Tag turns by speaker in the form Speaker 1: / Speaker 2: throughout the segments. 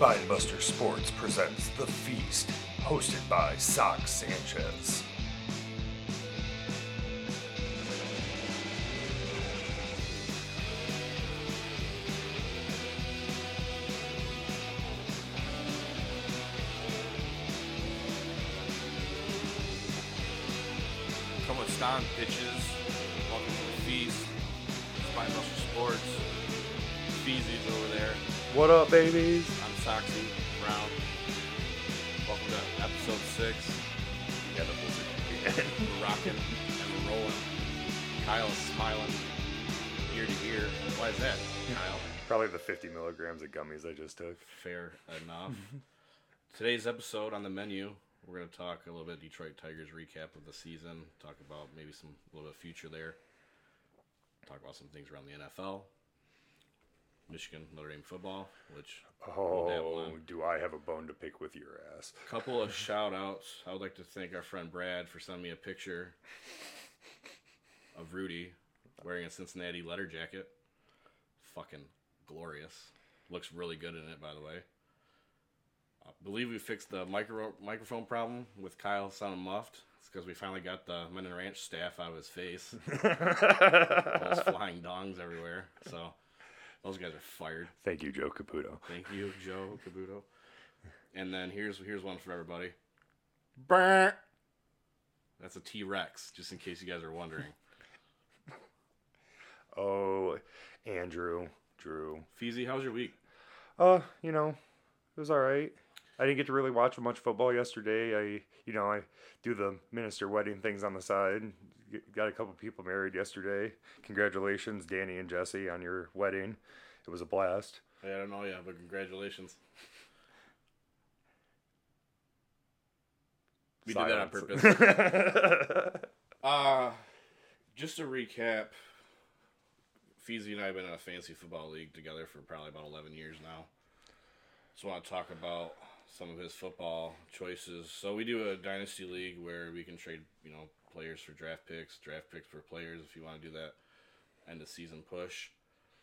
Speaker 1: Spinebuster Sports presents The Feast, hosted by Sox Sanchez. Up, babies?
Speaker 2: I'm Soxy Brown. Welcome to episode six.
Speaker 1: Yeah, the blizzard.
Speaker 2: We're rocking and we're rolling. Kyle's smiling ear to ear. Why is that, Kyle?
Speaker 1: Probably the 50 milligrams of gummies I just took.
Speaker 2: Fair enough. Today's episode on the menu, we're going to talk a little bit Detroit Tigers recap of the season, talk about maybe some a little bit of future there, talk about some things around the NFL, Michigan Notre Dame football, which
Speaker 1: Oh, do I have a bone to pick with your ass?
Speaker 2: A couple of shout outs. I would like to thank our friend Brad for sending me a picture of Rudy wearing a Cincinnati letter jacket. Fucking glorious. Looks really good in it, by the way. I believe we fixed the micro- microphone problem with Kyle sounding muffed. It's because we finally got the Men and Ranch staff out of his face. Those flying dongs everywhere. So those guys are fired.
Speaker 1: Thank you, Joe Caputo.
Speaker 2: Thank you, Joe Cabuto. And then here's here's one for everybody. Brr. That's a T Rex, just in case you guys are wondering.
Speaker 1: Oh, Andrew, Drew.
Speaker 2: Feezy, how's your week?
Speaker 1: Uh, you know, it was all right. I didn't get to really watch much football yesterday. I, you know, I do the minister wedding things on the side. Got a couple people married yesterday. Congratulations, Danny and Jesse, on your wedding. It was a blast.
Speaker 2: Hey, I don't know yeah, but congratulations. We did that on purpose. Uh, just to recap, Feezy and I have been in a fancy football league together for probably about 11 years now. Just want to talk about some of his football choices. So we do a dynasty league where we can trade, you know, players for draft picks, draft picks for players if you want to do that end of season push.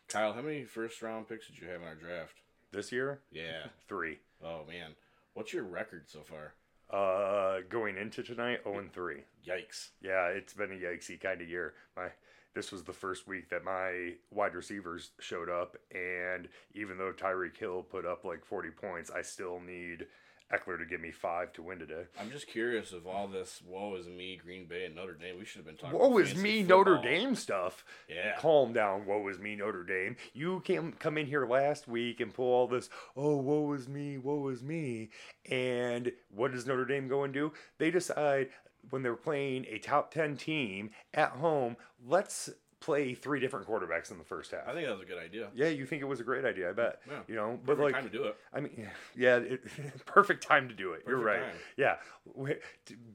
Speaker 2: Kyle, how many first round picks did you have in our draft?
Speaker 1: this year,
Speaker 2: Yeah.
Speaker 1: three.
Speaker 2: Oh man, what's your record so far?
Speaker 1: Uh, going into tonight, 0 and 3.
Speaker 2: Yikes!
Speaker 1: Yeah, it's been a yikesy kind of year. My this was the first week that my wide receivers showed up, and even though Tyreek Hill put up like 40 points, I still need Ekeler to give me five to win today.
Speaker 2: I'm just curious of all this. Woe is me, Green Bay and Notre Dame. We should have been talking.
Speaker 1: Woe is me,
Speaker 2: football.
Speaker 1: Notre Dame stuff.
Speaker 2: Yeah.
Speaker 1: Calm down, woe is me, Notre Dame. You came come in here last week and pull all this, oh, woe is me, woe is me. And what does Notre Dame go and do? They decide when they're playing a top 10 team at home, let's play three different quarterbacks in the first half.
Speaker 2: I think that was a good idea.
Speaker 1: yeah, you think it was a great idea, I bet.
Speaker 2: Yeah.
Speaker 1: You know, but
Speaker 2: Perfect
Speaker 1: like
Speaker 2: time to do it.
Speaker 1: I mean, yeah, it, perfect time to do it. You're right.
Speaker 2: time.
Speaker 1: Yeah, We-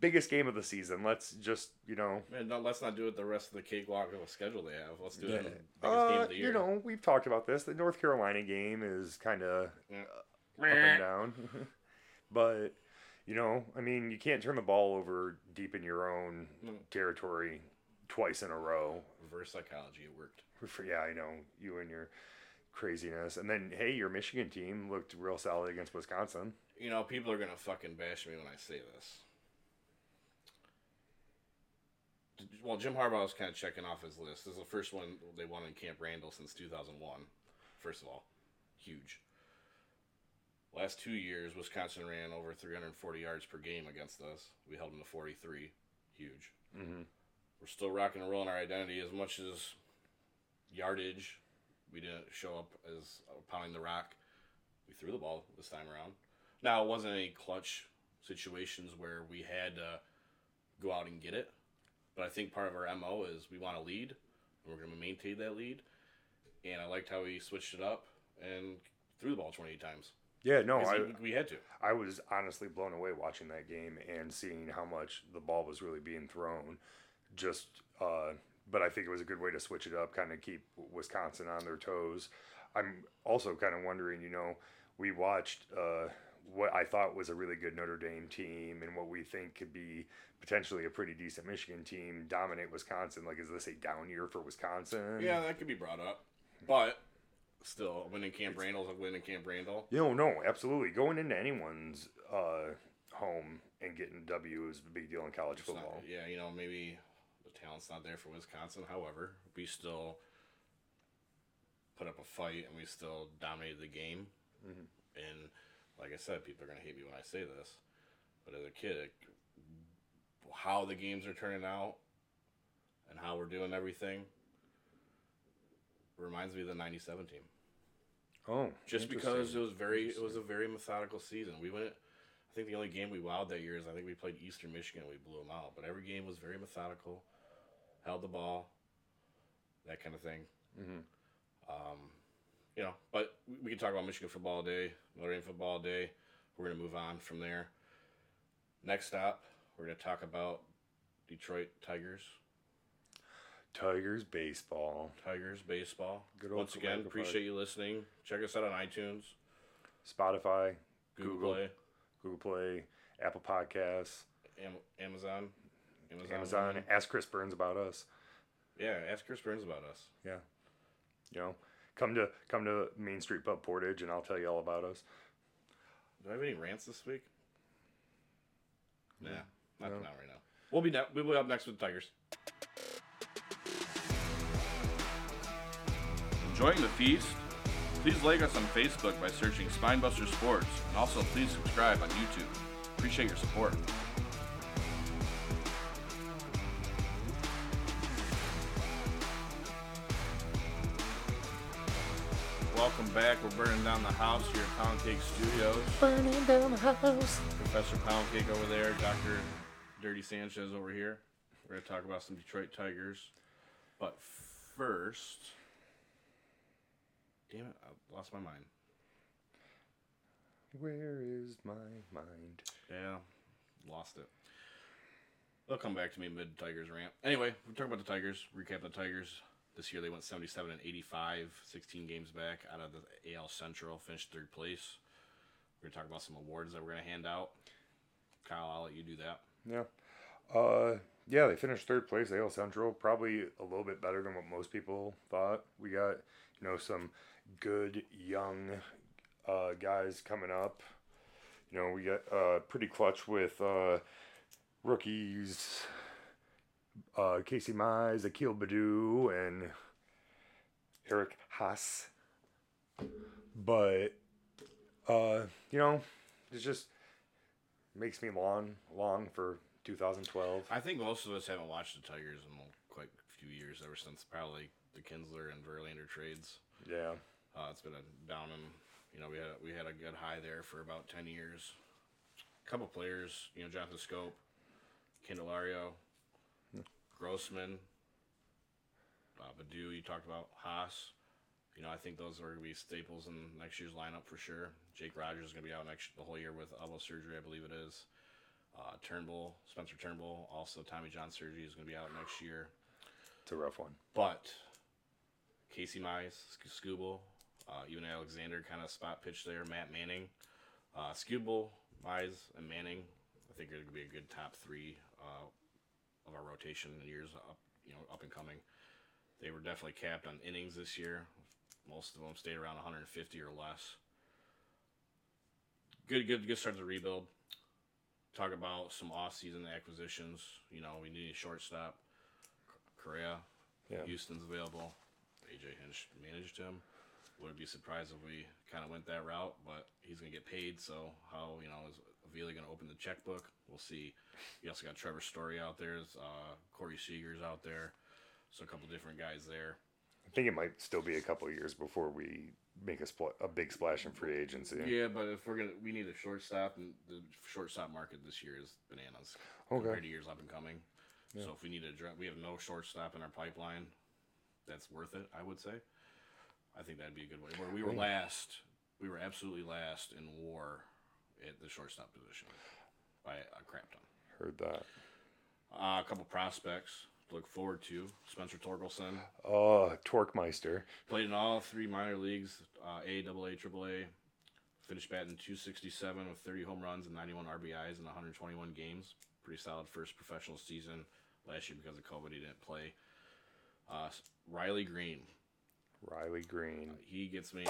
Speaker 1: biggest game of the season. Let's just, you know,
Speaker 2: Man, no, let's not do it the rest of the cakewalk of a schedule they have. Let's do it the biggest game
Speaker 1: Uh,
Speaker 2: of the year.
Speaker 1: you know, we've talked about this. The North Carolina game is kind of
Speaker 2: Yeah.
Speaker 1: up and down, but you know, I mean, you can't turn the ball over deep in your own
Speaker 2: No.
Speaker 1: territory twice in a row.
Speaker 2: Reverse psychology, it worked.
Speaker 1: Yeah, I know you and your craziness. And then, hey, your Michigan team looked real solid against Wisconsin.
Speaker 2: You know, people are gonna fucking bash me when I say this. Well, Jim Harbaugh is kind of checking off his list. This is the first one they won in Camp Randall since 2001. First of all, huge. Last two years, Wisconsin ran over 340 yards per game against us. We held them to 43. Huge.
Speaker 1: Mm-hmm.
Speaker 2: We're still rocking and rolling our identity as much as yardage. We didn't show up as pounding the rock. We threw the ball this time around. Now it wasn't any clutch situations where we had to go out and get it, but I think part of our mo is we want to lead, and we're going to maintain that lead. And I liked how we switched it up and threw the ball 28 times.
Speaker 1: Yeah, no, I,
Speaker 2: we had to.
Speaker 1: I was honestly blown away watching that game and seeing how much the ball was really being thrown. Just, uh, but I think it was a good way to switch it up, kind of keep Wisconsin on their toes. I'm also kind of wondering, you know, we watched uh, what I thought was a really good Notre Dame team and what we think could be potentially a pretty decent Michigan team dominate Wisconsin. Like, is this a down year for Wisconsin?
Speaker 2: Yeah, that could be brought up. But Still, winning Camp Randall's a win in Camp Randall.
Speaker 1: You know, no, absolutely. Going into anyone's uh, home and getting W is a big deal in college
Speaker 2: It's not-
Speaker 1: football.
Speaker 2: yeah, you know, maybe talent's not there for Wisconsin. However, we still put up a fight and we still dominated the game.
Speaker 1: Mhm.
Speaker 2: And like I said, people are going to hate me when I say this, but as a kid, it, how the games are turning out and how we're doing everything reminds me of the 97 team.
Speaker 1: Oh,
Speaker 2: Just because it was very, it was a very methodical season. We went. I think the only game we wowed that year is I think we played Eastern Michigan. and We blew them out, but every game was very methodical. Held the ball, that kind of thing.
Speaker 1: Mhm.
Speaker 2: Um, you know, but we- can talk about Michigan football day, Notre Dame football day. We're gonna move on from there. Next stop, we're gonna talk about Detroit Tigers.
Speaker 1: Tigers baseball.
Speaker 2: Tigers baseball.
Speaker 1: Good old
Speaker 2: Once again, appreciate you listening. Check us out on iTunes,
Speaker 1: Spotify,
Speaker 2: Google,
Speaker 1: Google.
Speaker 2: Play.
Speaker 1: Google Play, Apple Podcasts,
Speaker 2: Am- Amazon.
Speaker 1: Um, Amazon. Ask Chris Burns about us.
Speaker 2: Yeah, ask Chris Burns about us.
Speaker 1: Yeah. You know, come to come to Main Street Pub Portage, and I'll tell you all about us.
Speaker 2: Do I have any rants this week? Nah, not,
Speaker 1: No.
Speaker 2: not right now. We'll be ne- we'll be up next with the Tigers.
Speaker 3: Enjoying the feast? Please like us on Facebook by searching Spinebuster Sports, and also please subscribe on YouTube. Appreciate your support. Welcome back. We're burning down the house here at Pound Cake Studios.
Speaker 1: Burning down the house.
Speaker 2: Professor Pound Cake over there, Doctor Dirty Sanchez over here. We're gonna talk about some Detroit Tigers, but first, damn it, I lost my mind.
Speaker 1: Where is my mind?
Speaker 2: Yeah, lost it. They'll come back to me mid Tigers rant. Anyway, we're talking about the Tigers. Recap the Tigers. This year they went 77 and 85, 16 games back out of the AL Central, finished third place. We're gonna talk about some awards that we're gonna hand out. Kyle, I'll let you do that.
Speaker 1: Yeah. Uh, yeah, they finished third place, AL Central. Probably a little bit better than what most people thought. We got, you know, some good young uh, guys coming up. You know, we got uh, pretty clutch with uh, rookies uh, Casey Mize, Akil Baddoo, and Eric Haas. But, uh, you know, it just makes me long, long for 2012.
Speaker 2: I think most of us haven't watched the Tigers in quite a few years, ever since probably the Kinsler and Verlander trades.
Speaker 1: Yeah.
Speaker 2: Uh, it's been a down and you know we had we had a good high there for about ten years. A couple players, you know, Jonathan Schoop, Candelario, Grossman, uh, Baddoo. You talked about Haas. You know, I think those are going to be staples in next year's lineup for sure. Jake Rogers is going to be out next the whole year with elbow surgery, I believe it is. Uh, Turnbull, Spencer Turnbull, also Tommy John surgery is going to be out next year.
Speaker 1: It's a rough one.
Speaker 2: But Casey Mize, Sc- Skubal, uh, even Alexander kind of spot pitch there. Matt Manning, uh, Skubal, Mize, and Manning. I think are going to be a good top three uh, of our rotation in years up, you know, up and coming. They were definitely capped on innings this year. Most of them stayed around 150 or less. Good, good, good start to the rebuild. Talk about some off-season acquisitions. You know, we need a shortstop. Correa,
Speaker 1: Yeah.
Speaker 2: Houston's available. AJ Hinch managed him. Wouldn't be surprised if we kind of went that route, but he's going to get paid. So how you know is Avila going to open the checkbook? We'll see. We also got Trevor Story out there. Uh, Corey Seager's out there. So a couple different guys there.
Speaker 1: I think it might still be a couple years before we make a spl- a big splash in free agency.
Speaker 2: Yeah, but if we're gonna, we need a shortstop, and the shortstop market this year is bananas
Speaker 1: Okay.
Speaker 2: compared to years up and coming.
Speaker 1: Yeah.
Speaker 2: So if we need a, dra- we have no shortstop in our pipeline. That's worth it, I would say. I think that'd be a good way. Where we were last, we were absolutely last in WAR at the shortstop position by a crap ton.
Speaker 1: Heard that.
Speaker 2: Uh, a couple prospects to look forward to. Spencer Torkelson
Speaker 1: Oh, Torquemeister.
Speaker 2: Played in all three minor leagues, uh, A, double A, triple A. Finished batting 267 with 30 home runs and 91 RBIs in 121 games. Pretty solid first professional season. Last year, because of COVID, he didn't play. Uh, Riley Greene.
Speaker 1: Riley Greene.
Speaker 2: He gets me.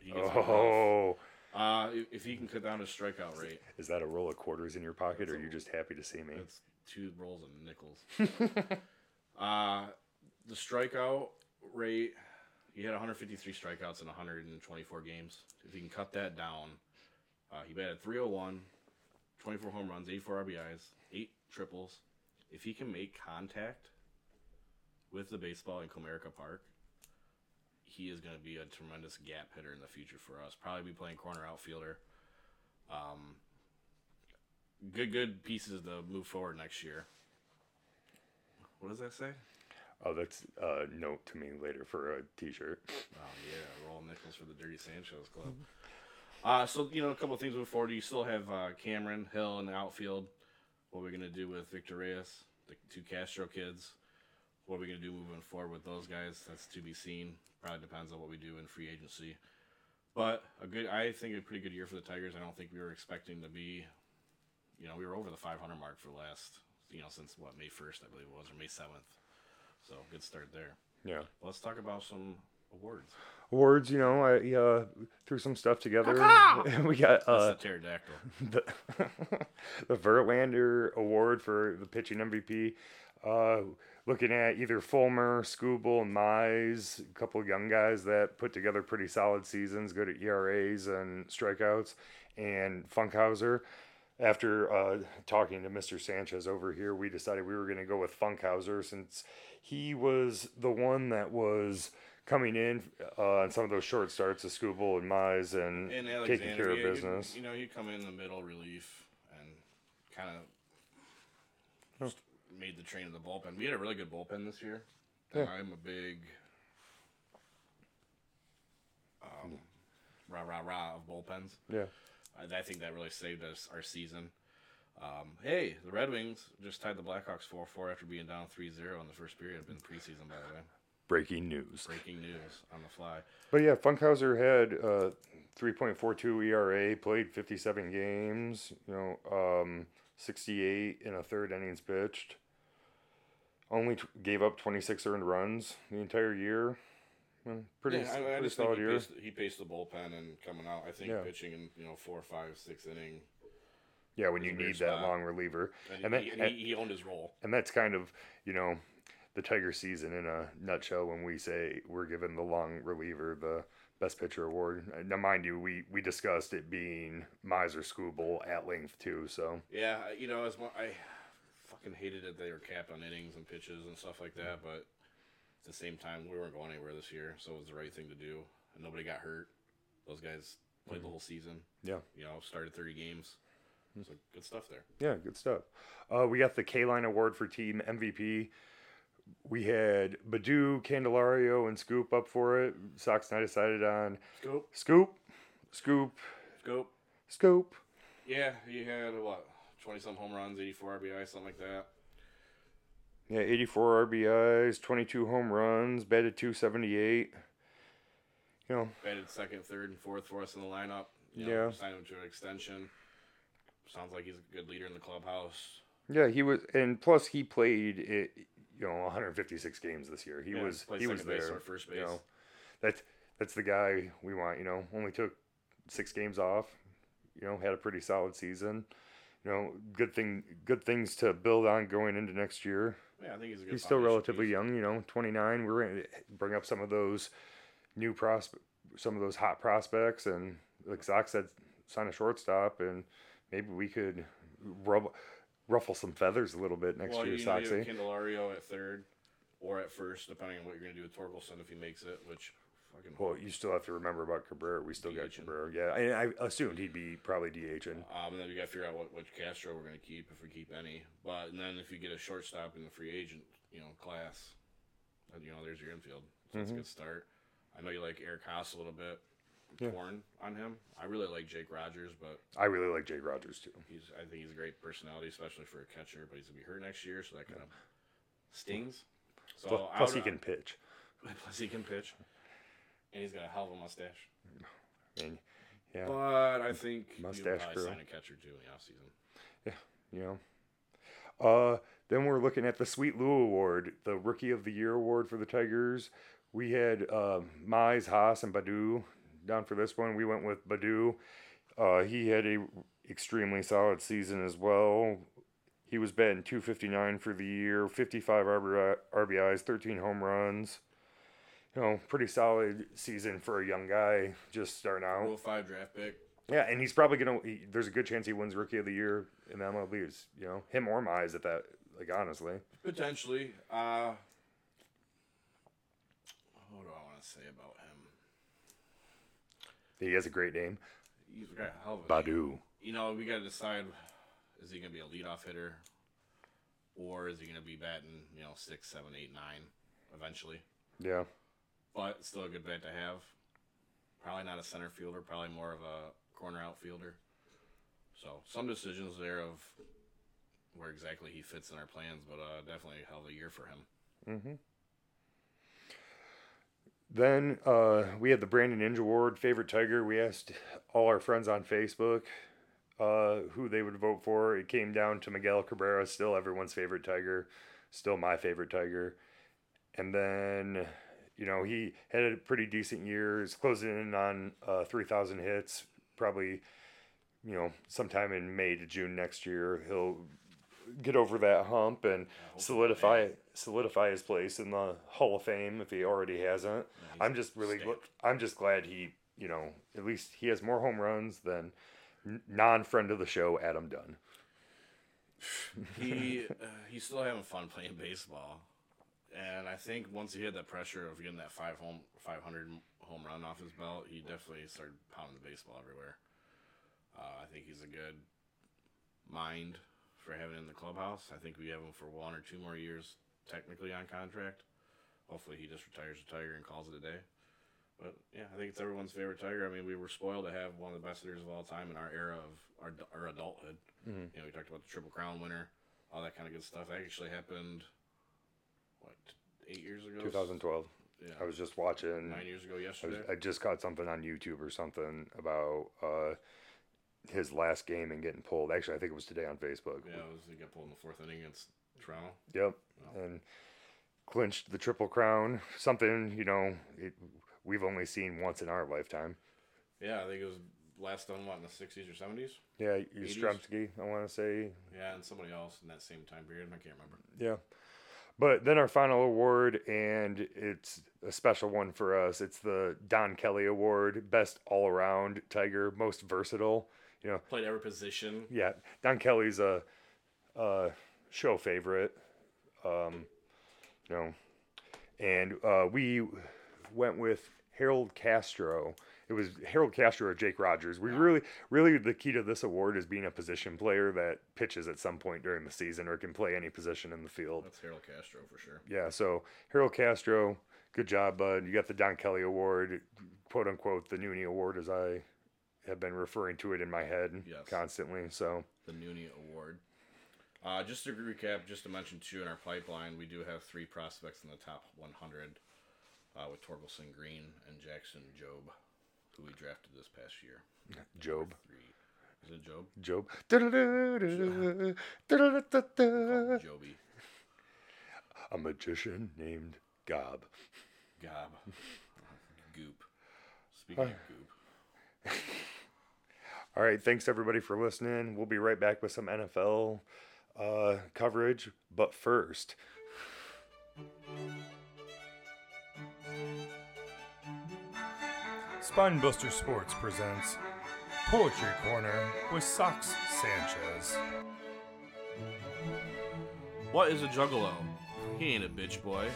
Speaker 2: He gets me.
Speaker 1: Oh,
Speaker 2: Uh, if, if he can cut down his strikeout rate,
Speaker 1: is that a roll of quarters in your pocket, or are you just happy to see me?
Speaker 2: it's two rolls of nickels. uh, the strikeout rate, he had 153 strikeouts in 124 games. If he can cut that down, uh, he batted 301, 24 home runs, 84 RBIs, 8 triples. If he can make contact with the baseball in Comerica Park, he is going to be a tremendous gap hitter in the future for us. Probably be playing corner outfielder. Um, good, good pieces to move forward next year. What does that say?
Speaker 1: Oh, that's a note to me later for a T-shirt.
Speaker 2: Oh yeah, roll nickels for the Dirty Sanchez Club. Uh, so you know, a couple of things moving forward. You still have uh, Cameron Hill in the outfield. What are we gonna do with Victor Reyes, the two Castro kids? What are we gonna do moving forward with those guys? That's to be seen. Probably depends on what we do in free agency. But a good, I think a pretty good year for the Tigers. I don't think we were expecting to be, you know, we were over the 500 mark for the last, you know, since what May 1st, I believe it was, or May 7th. So good start there.
Speaker 1: Yeah.
Speaker 2: Let's talk about some awards.
Speaker 1: Awards, you know, I uh, threw some stuff together. we got uh,
Speaker 2: That's the pterodactyl.
Speaker 1: the, the Verlander Award for the pitching MVP. Uh, looking at either Fulmer, Skubal, and Mize, a couple of young guys that put together pretty solid seasons, good at ERAs and strikeouts, and Funkhouser. After uh, talking to Mr. Sanchez over here, we decided we were going to go with Funkhouser since he was the one that was coming in uh, on some of those short starts of Skubal and Mize and,
Speaker 2: And
Speaker 1: taking care of
Speaker 2: yeah,
Speaker 1: business.
Speaker 2: You, know, you come in the middle relief and kind of made the train of the bullpen. We had a really good bullpen this year. And I'm a big um, rah rah rah of bullpens.
Speaker 1: yeah.
Speaker 2: I, I think that really saved us our season. Um, hey, the Red Wings just tied the Blackhawks 4 4 after being down 3 0 in the first period. Been preseason, by the way.
Speaker 1: Breaking news.
Speaker 2: Breaking news on the fly.
Speaker 1: But yeah, Funkhouser had uh, 3.42 ERA, played 57 games, you know, um, 68 in a third innings pitched. Only t- gave up 26 earned runs the entire year. Well, pretty,
Speaker 2: yeah, I, I
Speaker 1: pretty
Speaker 2: just think he
Speaker 1: year.
Speaker 2: paced, he paced the bullpen and coming out. I think
Speaker 1: Yeah.
Speaker 2: pitching in you know four, five, six inning,
Speaker 1: Yeah, when you need that long reliever.
Speaker 2: and,
Speaker 1: And,
Speaker 2: he,
Speaker 1: that,
Speaker 2: and he, he owned his role.
Speaker 1: and that's kind of, you know, the Tiger season in a nutshell when we say we're giving the long reliever the best pitcher award. Now, mind you, we, we discussed it being Miser Skubal at length too, so.
Speaker 2: Yeah, you know, as one, I fucking hated that they were capped on innings and pitches and stuff like that, but at the same time, we weren't going anywhere this year, so it was the right thing to do, and nobody got hurt. Those guys played the whole season.
Speaker 1: Yeah.
Speaker 2: You know, started thirty games. So good stuff there.
Speaker 1: Yeah, good stuff. Uh, we got the Kaline Award for team MVP. We had Baddoo, Candelario, and Scoop up for it. Sox and I decided on
Speaker 2: Scoop,
Speaker 1: Scoop, Scoop,
Speaker 2: scoop.
Speaker 1: Scoop.
Speaker 2: Yeah, he had what twenty some home runs, eighty four RBI, something like that.
Speaker 1: Yeah, 84 RBIs, 22 home runs, batted 278. You know,
Speaker 2: batted second, third, and fourth for us in the lineup. You know,
Speaker 1: Yeah.
Speaker 2: signed him to an extension. Sounds like he's a good leader in the clubhouse.
Speaker 1: yeah, he was, and plus he played it. You know, 156 games this year. He
Speaker 2: Yeah,
Speaker 1: was he was there.
Speaker 2: first
Speaker 1: You
Speaker 2: base.
Speaker 1: know, that's that's the guy we want. You know, only took six games off. You know, had a pretty solid season. You know, good thing, good things to build on going into next year.
Speaker 2: Yeah, I think he's a good.
Speaker 1: He's still relatively
Speaker 2: piece.
Speaker 1: young. You know, 29. We're going to bring up some of those new prospe some of those hot prospects, and like Zach said, sign a shortstop, and maybe we could rub, ruffle some feathers a little bit next
Speaker 2: well,
Speaker 1: year,
Speaker 2: you know, you
Speaker 1: Soxy.
Speaker 2: Candelario at third or at first, depending on what you're going to do with Torkelson if he makes it. Which fucking.
Speaker 1: Well, you still have to remember about Cabrera. We still got
Speaker 2: DHing.
Speaker 1: Cabrera. Yeah, I, I assumed he'd be probably DHing.
Speaker 2: Um, and then we got to figure out what, which Castro we're going to keep if we keep any. But and then if you get a shortstop in the free agent, you know, class, then, you know, there's your infield. So that's a good start. I know you like Eric Haas a little bit.
Speaker 1: Yeah.
Speaker 2: Torn on him. I really like Jake Rogers, but
Speaker 1: I really like Jake Rogers too.
Speaker 2: he's I think he's a great personality, especially for a catcher. But he's gonna be hurt next year, so that kind of stings. So
Speaker 1: Plus, plus
Speaker 2: would-
Speaker 1: he can pitch.
Speaker 2: plus he can pitch, and he's got a hell of a mustache.
Speaker 1: And yeah,
Speaker 2: But I think
Speaker 1: Mustache girl.
Speaker 2: sign a catcher too in the offseason.
Speaker 1: you know. Uh, then we're looking at the Sweet Lou Award, the Rookie of the Year award for the Tigers. We had uh, Mize, Haas, and Baddoo down for this one. We went with Baddoo. Uh, he had a extremely solid season as well. He was batting 259 for the year, 55 RBIs, 13 home runs. You know, pretty solid season for a young guy just starting out.
Speaker 2: Rule five draft pick.
Speaker 1: Yeah, and he's probably gonna. He, there's a good chance he wins Rookie of the Year in the MLBs. You know, him or Mize at that. Like honestly,
Speaker 2: Potentially. Uh, what do I want to say about him?
Speaker 1: he has a great name,
Speaker 2: He's got a hell of a name.
Speaker 1: Baddoo.
Speaker 2: You know, we got to decide: is he going to be a leadoff hitter, or is he going to be batting, you know, six, seven, eight, nine, eventually?
Speaker 1: Yeah,
Speaker 2: But still a good bat to have. Probably not a center fielder. Probably more of a corner outfielder. So some decisions there of where exactly he fits in our plans, but uh, definitely a hell of a year for him. Mm-hmm.
Speaker 1: Then uh, we had the Brandon Inge Award, favorite Tiger. We asked all our friends on Facebook uh, who they would vote for. It came down to Miguel Cabrera, still everyone's favorite Tiger, still my favorite Tiger. And then, you know, he had a pretty decent year. He's closing in on uh, 3,000 hits. Probably, you know, sometime in May to June next year, he'll get over that hump and solidify solidify his place in the Hall of Fame if he already hasn't. I'm just really gl- I'm just glad he, you know, at least he has more home runs than non-friend of the show Adam Dunn.
Speaker 2: he uh, he's still having fun playing baseball, and I think once he had that pressure of getting that five home five hundred home run off his belt, he definitely started pounding the baseball everywhere. Uh, I think he's a good mind for having in the clubhouse. I think we have him for one or two more years technically on contract. Hopefully, he just retires a Tiger and calls it a day. But yeah, I think it's everyone's favorite Tiger. I mean, we were spoiled to have one of the best hitters of all time in our era of our, our adulthood. You know, we talked about the Triple Crown winner, all that kind of good stuff. That actually happened, what, eight years ago?
Speaker 1: 2012.
Speaker 2: Yeah.
Speaker 1: I was just watching.
Speaker 2: Nine years ago
Speaker 1: I, was,
Speaker 2: yesterday.
Speaker 1: I just caught something on YouTube or something about uh, his last game and getting pulled. Actually, I think it was today on Facebook.
Speaker 2: yeah, it was, he got pulled in the fourth inning against Toronto.
Speaker 1: Yep. And clinched the triple crown. Something you know it, we've only seen once in our lifetime.
Speaker 2: Yeah, I think it was last done, what, in the 60s or 70s?
Speaker 1: Yeah,
Speaker 2: 80s?
Speaker 1: Yastrzemski, I want to say.
Speaker 2: Yeah, and somebody else in that same time period. I can't remember.
Speaker 1: Yeah. But then our final award, and it's a special one for us. It's the Don Kelly Award, Best All Around Tiger, Most Versatile. You know,
Speaker 2: Played every position.
Speaker 1: yeah, Don Kelly's a, a show favorite. Um, you know, and uh, we went with Harold Castro. It was Harold Castro or Jake Rogers. We really, really, the key to this award is being a position player that pitches at some point during the season or can play any position in the field.
Speaker 2: That's Harold Castro for sure.
Speaker 1: Yeah, so Harold Castro, good job, bud. You got the Don Kelly Award, quote unquote, the Noonie Award, as I have been referring to it in my head
Speaker 2: Yes.
Speaker 1: constantly. So,
Speaker 2: the Noonie Award. Uh, just to recap, just to mention too, in our pipeline, we do have three prospects in the top 100 uh, with Torkelson Greene and Jackson Jobe, who we drafted this past year.
Speaker 1: Job.
Speaker 2: Is it Job?
Speaker 1: Job.
Speaker 2: Joby.
Speaker 1: A magician named Gob.
Speaker 2: Gob. Goop. Speaking of goop.
Speaker 1: All right, thanks everybody for listening. We'll be right back with some NFL uh, coverage, but first. Spinebuster Sports presents Poetry Corner with Sox Sanchez.
Speaker 2: What is a juggalo? He ain't a bitch boy.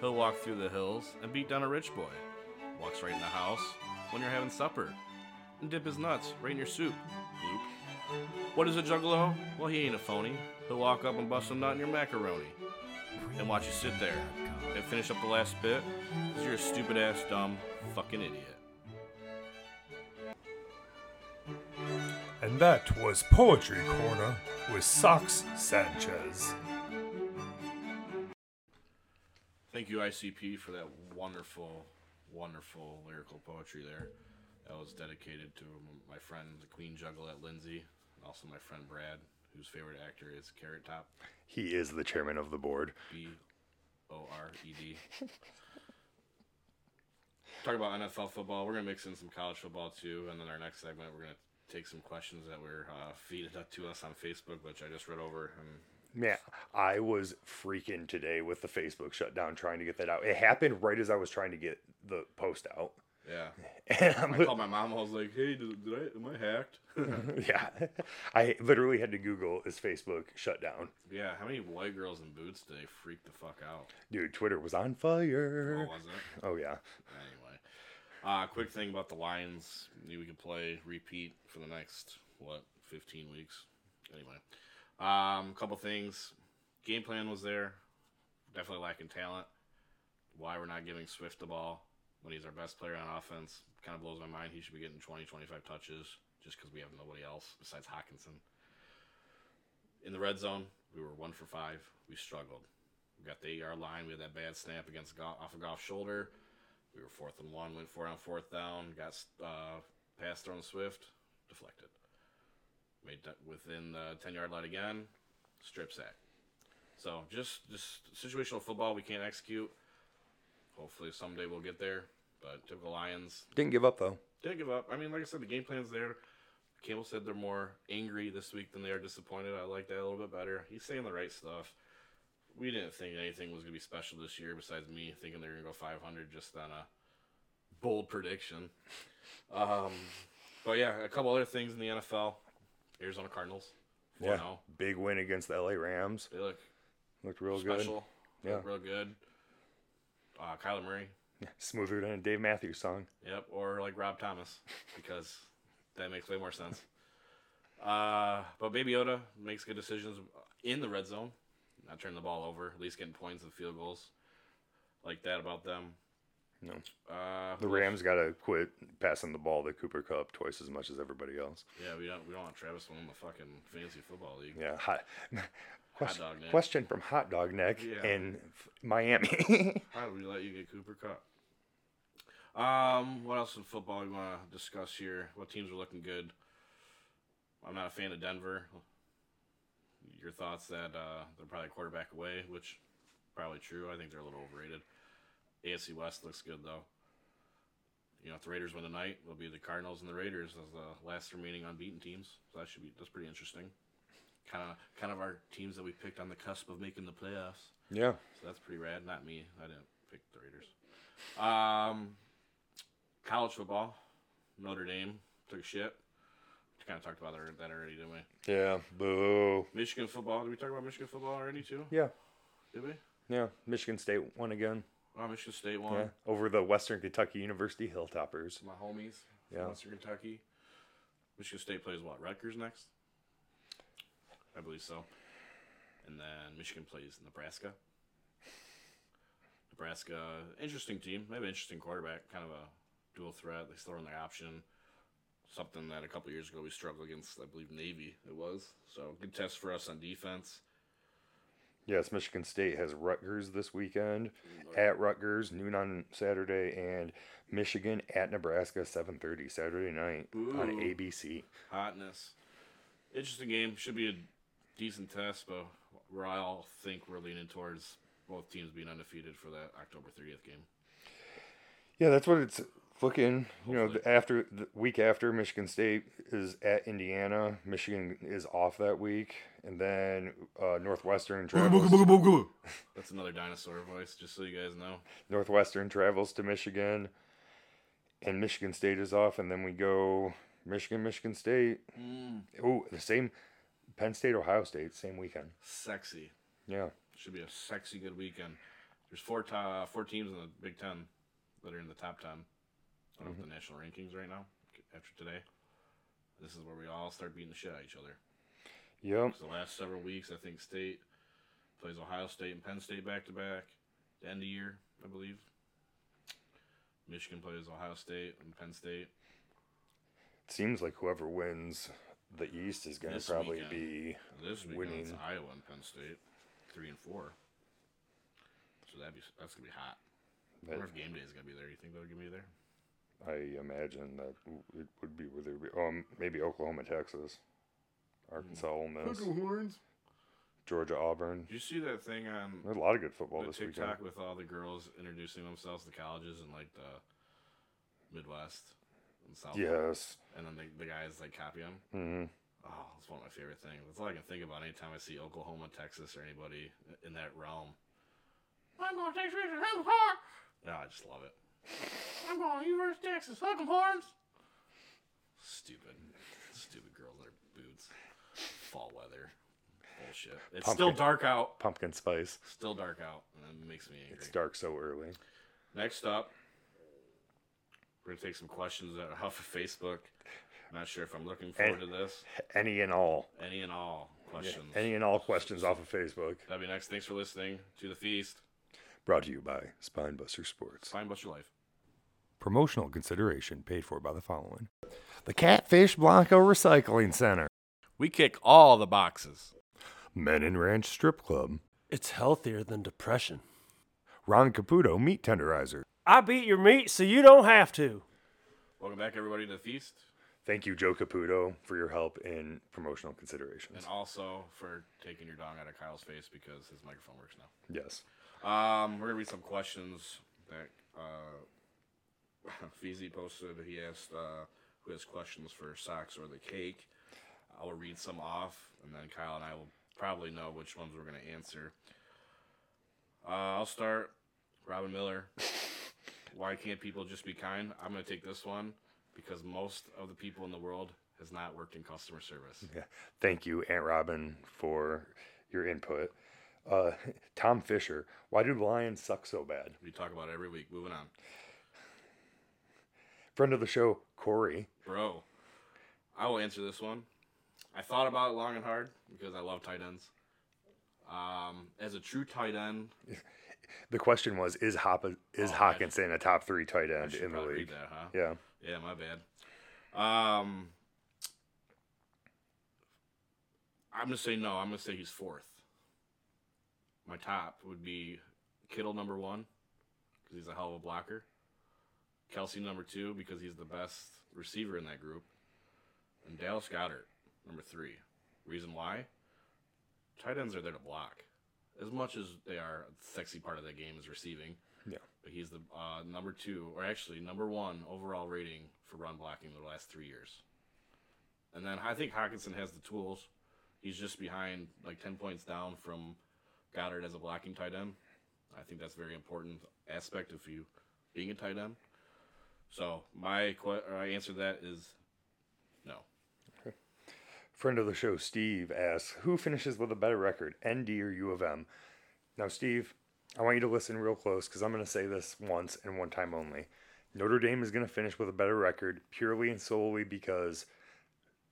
Speaker 2: He'll walk through the hills and beat down a rich boy. Walks right in the house when you're having supper. And dip his nuts right in your soup. Bloop. What is a juggalo? Well, he ain't a phony. He'll walk up and bust a nut in your macaroni. And watch you sit there and finish up the last bit because you're a stupid ass, dumb, fucking idiot.
Speaker 1: And that was Poetry Corner with Sox Sanchez.
Speaker 2: Thank you, ICP, for that wonderful, wonderful lyrical poetry there. That was dedicated to my friend, the Queen Juggalette Lindsay, and also my friend Brad, whose favorite actor is Carrot Top,
Speaker 1: He is the chairman of the board.
Speaker 2: B O R E D. talk about NFL football. We're gonna mix in some college football too, and then our next segment we're gonna take some questions that were uh, feeded up to us on Facebook, which I just read over. And
Speaker 1: Man, I was freaking today with the Facebook shutdown trying to get that out. It happened right as I was trying to get the post out.
Speaker 2: yeah,
Speaker 1: And I'm
Speaker 2: I called my mom. I was like, "Hey, did, did I am I hacked?"
Speaker 1: yeah, I literally had to Google is Facebook shut down.
Speaker 2: yeah, how many white girls in boots today freak the fuck out?
Speaker 1: Dude, Twitter was on
Speaker 2: Oh,
Speaker 1: fire.
Speaker 2: was it?
Speaker 1: Oh yeah.
Speaker 2: Anyway, uh, quick thing about the Lions. We could play repeat for the next what 15 weeks. Anyway, um, couple things. Game plan was there. Definitely lacking talent. Why we're not giving Swift the ball when he's our best player on offense kind of blows my mind. He should be getting 20, 25 touches just because we have nobody else besides Hockenson. In the red zone, we were one for five. We struggled. We got the yard line. We had that bad snap against Goff, off of Goff's shoulder. We were fourth and one, went for it on fourth down, got uh, pass thrown Swift, deflected. Made that within the ten yard line again, strip sack. So just just situational football we can't execute. Hopefully someday we'll get there. But typical Lions
Speaker 1: Didn't give up though.
Speaker 2: didn't give up. I mean, like I said, the game plan's there. Campbell said they're more angry this week than they are disappointed. I like that a little bit better. He's saying the right stuff. We didn't think anything was going to be special this year, besides me thinking they're going to go 500 just on a bold prediction. Um, but yeah, a couple other things in the NFL. Arizona Cardinals. oh.
Speaker 1: Yeah.
Speaker 2: 4-0.
Speaker 1: Big win against the LA Rams.
Speaker 2: They look
Speaker 1: Looked real good.
Speaker 2: special. They
Speaker 1: Yeah.
Speaker 2: Look real good. Uh, Kyler Murray.
Speaker 1: Smoother than a Dave Matthews song.
Speaker 2: Yep, or like Rob Thomas, because that makes way more sense. Uh, but Baby Yoda makes good decisions in the red zone, not turning the ball over, at least getting points and field goals. Like that about them.
Speaker 1: No.
Speaker 2: Uh,
Speaker 1: The? Rams got to quit passing the ball to Cooper Kupp twice as much as everybody else.
Speaker 2: Yeah, we don't we don't want Travis to win the fucking fantasy football league.
Speaker 1: Yeah. Hot, question,
Speaker 2: Neck.
Speaker 1: question from Hot Dog Neck
Speaker 2: Yeah.
Speaker 1: in f- Miami.
Speaker 2: How did we let you get Cooper Kupp? Um, what else in football we want to discuss here? What teams are looking good? I'm not a fan of Denver. Your thoughts that uh, they're probably a quarterback away, which probably true. I think they're a little overrated. AFC West looks good though. You know, if the Raiders win tonight, it'll be the Cardinals and the Raiders as the last remaining unbeaten teams. So that should be that's pretty interesting. Kind of, kind of our teams that we picked on the cusp of making the playoffs.
Speaker 1: yeah.
Speaker 2: So that's pretty rad. Not me. I didn't pick the Raiders. Um, college football. Notre Dame took a shit. We kind of talked about that already, didn't we?
Speaker 1: Yeah. Boo.
Speaker 2: Michigan football. Did we talk about Michigan football already too?
Speaker 1: Yeah.
Speaker 2: Did we?
Speaker 1: Yeah. Michigan State won again.
Speaker 2: Oh, Michigan State won.
Speaker 1: Yeah. Over the Western Kentucky University Hilltoppers.
Speaker 2: My homies. from
Speaker 1: Yeah.
Speaker 2: Western Kentucky. Michigan State plays what? Rutgers next. I believe so. And then Michigan plays Nebraska. Nebraska, interesting team. They have an interesting quarterback, kind of a dual threat. They still run their option. Something that a couple years ago we struggled against, I believe Navy it was. So good test for us on defense.
Speaker 1: Yes, Michigan State has Rutgers this weekend mm-hmm. at Rutgers noon on Saturday, and Michigan at Nebraska seven thirty Saturday night on ABC.
Speaker 2: Hotness. Interesting game. Should be a decent test, but I all think we're leaning towards both teams being undefeated for that October 30th game.
Speaker 1: Yeah, that's what it's looking. You know, the after the week after Michigan State is at Indiana. Michigan is off that week, and then uh, Northwestern travels.
Speaker 2: That's another dinosaur voice, just so you guys know.
Speaker 1: Northwestern travels to Michigan, and Michigan State is off, and then we go Michigan, Michigan State.
Speaker 2: Mm,
Speaker 1: Oh, the same Penn State, Ohio State, same weekend.
Speaker 2: sexy.
Speaker 1: Yeah.
Speaker 2: Should be a sexy good weekend. There's four to- four teams in the Big Ten that are in the top ten of the mm-hmm. national rankings right now. After today, this is where we all start beating the shit out of each other.
Speaker 1: Yep.
Speaker 2: The last several weeks, I think State plays Ohio State and Penn State back to back. The end of year, I believe. Michigan plays Ohio State and Penn State.
Speaker 1: It seems like whoever wins the East is going to probably
Speaker 2: weekend.
Speaker 1: be
Speaker 2: This weekend
Speaker 1: Winning.
Speaker 2: it's Iowa and Penn State, three and four. So that'd be that's gonna be hot. I wonder if game day is gonna be there. You think they're gonna be there?
Speaker 1: I imagine that it would be where they. Um, maybe Oklahoma, Texas, Arkansas, Ole Miss,
Speaker 2: horns.
Speaker 1: Georgia, Auburn.
Speaker 2: Did you see that thing on
Speaker 1: There's a lot of good football
Speaker 2: the
Speaker 1: this
Speaker 2: TikTok
Speaker 1: weekend.
Speaker 2: with all the girls introducing themselves to colleges in like the Midwest and South.
Speaker 1: Yes.
Speaker 2: And then the, the guys like copy them.
Speaker 1: hmm
Speaker 2: Oh, it's one of my favorite things. That's all I can think about anytime I see Oklahoma, Texas, or anybody in that realm. I'm going to Texas, Hook 'em horns. Yeah, I just love it. I'm going to University of Texas, Hook 'em horns. Stupid, stupid girls in their boots. Fall weather. Bullshit. It's still dark out.
Speaker 1: Pumpkin spice.
Speaker 2: Still dark out. And it makes me angry.
Speaker 1: It's dark so early.
Speaker 2: Next up, we're gonna take some questions that are off of Facebook. I'm not sure if I'm looking forward to this.
Speaker 1: Any and all.
Speaker 2: Any and all questions.
Speaker 1: Any and all questions off of Facebook.
Speaker 2: That'll be next. Thanks for listening to the feast.
Speaker 1: Brought to you by Spinebuster Sports.
Speaker 2: Spinebuster bust life.
Speaker 1: Promotional consideration paid for by the following The Catfish Blanco Recycling Center,
Speaker 2: We kick all the boxes.
Speaker 1: Men and Ranch Strip Club,
Speaker 4: It's healthier than depression.
Speaker 1: Ron Caputo Meat Tenderizer.
Speaker 4: I beat your meat so you don't have to.
Speaker 2: Welcome back, everybody, to the feast,
Speaker 1: Thank you, Joe Caputo, for your help in promotional considerations.
Speaker 2: and also for taking your dong out of Kyle's face because his microphone works now.
Speaker 1: Yes.
Speaker 2: Um, we're gonna read some questions that uh, Feezy posted. He asked uh, who has questions for socks or the cake. I will read some off, and then Kyle and I will probably know which ones we're gonna answer. Uh, I'll start. Robin Miller. Why can't people just be kind? I'm gonna take this one because most of the people in the world has not worked in customer service.
Speaker 1: Yeah. Thank you, Aunt Robin, for your input. Uh, Tom Fisher. Why do lions suck so bad?
Speaker 2: We talk about it every week. Moving on,
Speaker 1: Friend of the show, Corey.
Speaker 2: bro. I will answer this one. I thought about it long and hard because I love tight ends. Um, as a true tight end,
Speaker 1: The question was: Is Hop is
Speaker 2: Oh,
Speaker 1: Hockenson a top three tight end in the league?
Speaker 2: that, huh?
Speaker 1: Yeah.
Speaker 2: Yeah, my bad. Um, I'm gonna say no. I'm gonna say he's fourth. My top would be Kittle number one because he's a hell of a blocker. Kelce number two because he's the best receiver in that group, and Dallas Goedert number three. Reason why? Tight ends are there to block, as much as they are. The sexy part of the game is receiving.
Speaker 1: Yeah.
Speaker 2: But he's the uh, number two, or actually number one overall rating for run blocking the last three years. And then I think Hockenson has the tools. He's just behind, like 10 points down from Goedert as a blocking tight end. I think that's a very important aspect of you being a tight end. So my que- or I answer to that is no.
Speaker 1: Friend of the show, Steve asks, "Who finishes with a better record, ND or U of M?" Now, Steve, I want you to listen real close because I'm going to say this once and one time only. Notre Dame is going to finish with a better record purely and solely because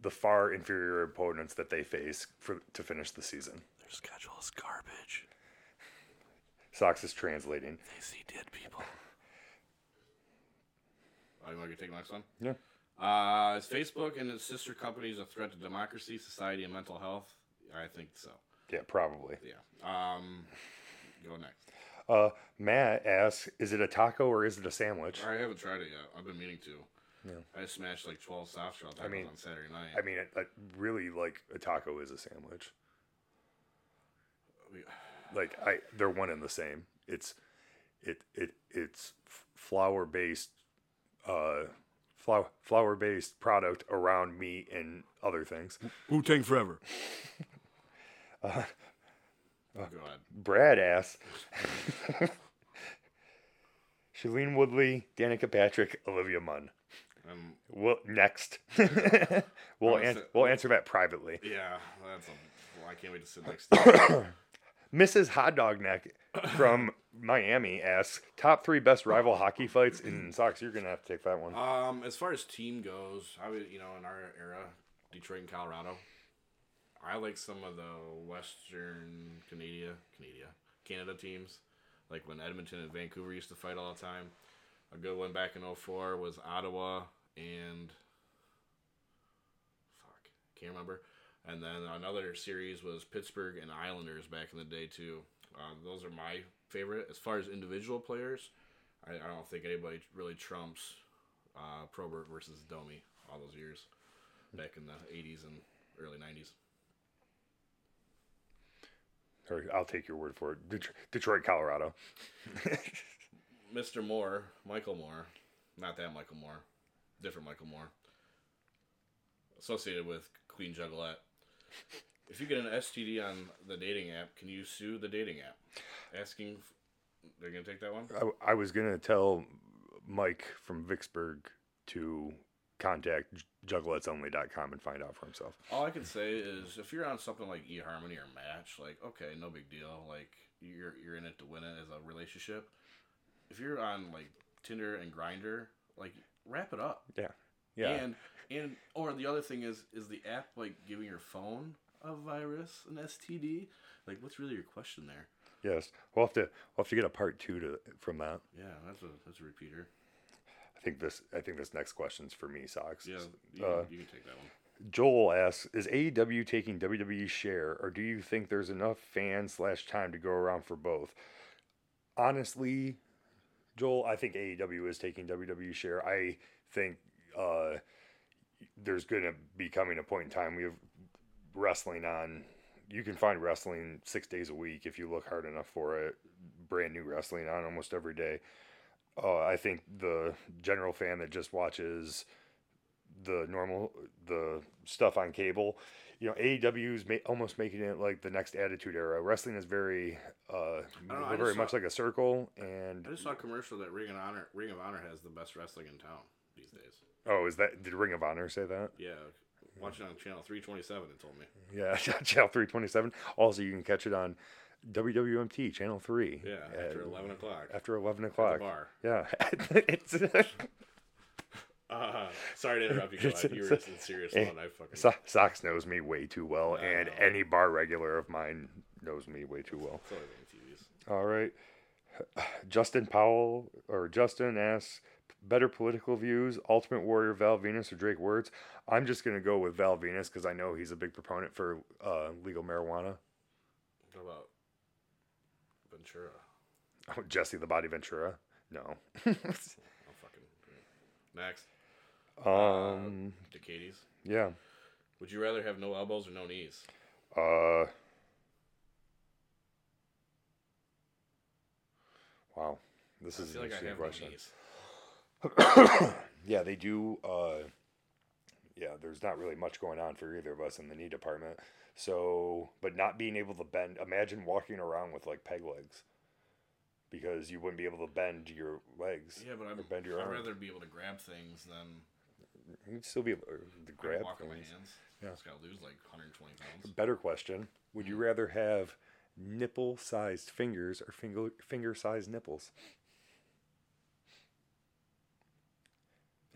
Speaker 1: the far inferior opponents that they face for to finish the season.
Speaker 4: Their schedule is garbage.
Speaker 1: Sox is translating.
Speaker 4: They see dead people.
Speaker 2: Oh, you want to take the next one?
Speaker 1: Yeah.
Speaker 2: Uh, is Facebook and its sister companies a threat to democracy, society, and mental health? I think so.
Speaker 1: Yeah, probably.
Speaker 2: Yeah. Um, go next.
Speaker 1: Uh, Matt asks, "Is it a taco or is it a sandwich?"
Speaker 2: I haven't tried it yet. I've been meaning to.
Speaker 1: Yeah.
Speaker 2: I smashed like 12 soft shell tacos
Speaker 1: mean-
Speaker 2: on Saturday night.
Speaker 1: I mean, it, it really like a taco is a sandwich. Like I they're one and the same. It's it it it's flour based uh flour flour based product around me and other things.
Speaker 2: Wu Tang forever.
Speaker 1: Uh,
Speaker 2: Go ahead.
Speaker 1: Brad ass. Shailene Woodley, Danica Patrick, Olivia Munn.
Speaker 2: Um,
Speaker 1: Well, next. we'll an-
Speaker 2: say-
Speaker 1: we'll answer that privately.
Speaker 2: yeah, that's a. Well, I can't wait to sit next to
Speaker 1: Mrs. Hot Dog Neck from Miami asks top three best rival hockey fights in Sox. You're gonna have to take that one.
Speaker 2: Um, as far as team goes, I would, you know, in our era, Detroit and Colorado, I like some of the Western Canada, Canada, Canada teams, like when Edmonton and Vancouver used to fight all the time. A good one back in 04 was Ottawa and fuck, can't remember. And then another series was Pittsburgh and Islanders back in the day too. Uh, those are my favorite. As far as individual players, I, I don't think anybody really trumps uh, Probert versus Domi all those years back in the 80s and early 90s.
Speaker 1: Or I'll take your word for it. Det- Detroit, Colorado.
Speaker 2: Mr. Moore, Michael Moore, not that Michael Moore, different Michael Moore, associated with Queen Juggalette. If you get an STD on the dating app, can you sue the dating app? Asking, f- they're gonna take that one.
Speaker 1: I, I was gonna tell Mike from Vicksburg to contact juggalettesonly.com and find out for himself.
Speaker 2: All I can say is if you're on something like eHarmony or Match, like okay, no big deal. Like you're you're in it to win it as a relationship. If you're on like Tinder and Grindr, like wrap it up.
Speaker 1: Yeah, yeah.
Speaker 2: And and or the other thing is is the app like giving your phone a virus, an STD? Like what's really your question there?
Speaker 1: yes, we'll have to we'll have to get a part two to from that.
Speaker 2: Yeah, that's a that's a repeater.
Speaker 1: I think this I think this next question's for me, Sox.
Speaker 2: Yeah, you,
Speaker 1: Uh,
Speaker 2: can, you can take that one.
Speaker 1: Joel asks, is AEW taking WWE's share, or do you think there's enough fan slash time to go around for both? Honestly, Joel, I think AEW is taking WWE share. I think uh, there's going to be coming a point in time we have wrestling on. You can find wrestling six days a week if you look hard enough for it. Brand new wrestling on almost every day. Uh, I think the general fan that just watches the normal the stuff on cable. You know, AEW is ma- almost making it like the next Attitude Era. Wrestling is very, uh,
Speaker 2: know,
Speaker 1: very much
Speaker 2: saw-
Speaker 1: like a circle. And
Speaker 2: I just saw a commercial that Ring of Honor Ring of Honor has the best wrestling in town these days.
Speaker 1: oh, is that did Ring of Honor say that?
Speaker 2: Yeah, watching on channel three twenty seven. It told me.
Speaker 1: Yeah, channel three twenty seven. Also, you can catch it on WWMT channel three.
Speaker 2: Yeah, after
Speaker 1: at-
Speaker 2: eleven o'clock.
Speaker 1: After eleven o'clock.
Speaker 2: the bar.
Speaker 1: Yeah, it's
Speaker 2: Uh, sorry to interrupt you.
Speaker 1: It's-
Speaker 2: You were serious
Speaker 1: eh,
Speaker 2: mode. I fucking.
Speaker 1: So- Sox knows me way too well, and any bar regular of mine knows me way too well.
Speaker 2: It's always on TVs.
Speaker 1: All right. Justin Powell or Justin asks better political views, Ultimate Warrior, Val Venis, or Drake Wuertz. I'm just gonna go with Val Venis because I know he's a big proponent for uh, legal marijuana.
Speaker 2: What about Ventura?
Speaker 1: Oh, Jesse the Body Ventura. No.
Speaker 2: Oh fucking. Next,
Speaker 1: um.
Speaker 2: Decades.
Speaker 1: Yeah.
Speaker 2: Would you rather have no elbows or no knees?
Speaker 1: Uh. Wow. This
Speaker 2: I
Speaker 1: is an
Speaker 2: like I
Speaker 1: interesting
Speaker 2: have
Speaker 1: question.
Speaker 2: knees.
Speaker 1: yeah, they do. Uh, yeah, there's not really much going on for either of us in the knee department. So, but not being able to bend. Imagine walking around with like peg legs, because you wouldn't be able to bend your legs.
Speaker 2: Yeah, but I'm,
Speaker 1: bend your
Speaker 2: I'd
Speaker 1: arms.
Speaker 2: rather be able to grab things than
Speaker 1: You'd still be able to grab
Speaker 2: walk on my
Speaker 1: things.
Speaker 2: hands.
Speaker 1: Yeah.
Speaker 2: Just gotta lose like 120 pounds.
Speaker 1: Better question: Would you rather have nipple-sized fingers or finger finger-sized nipples?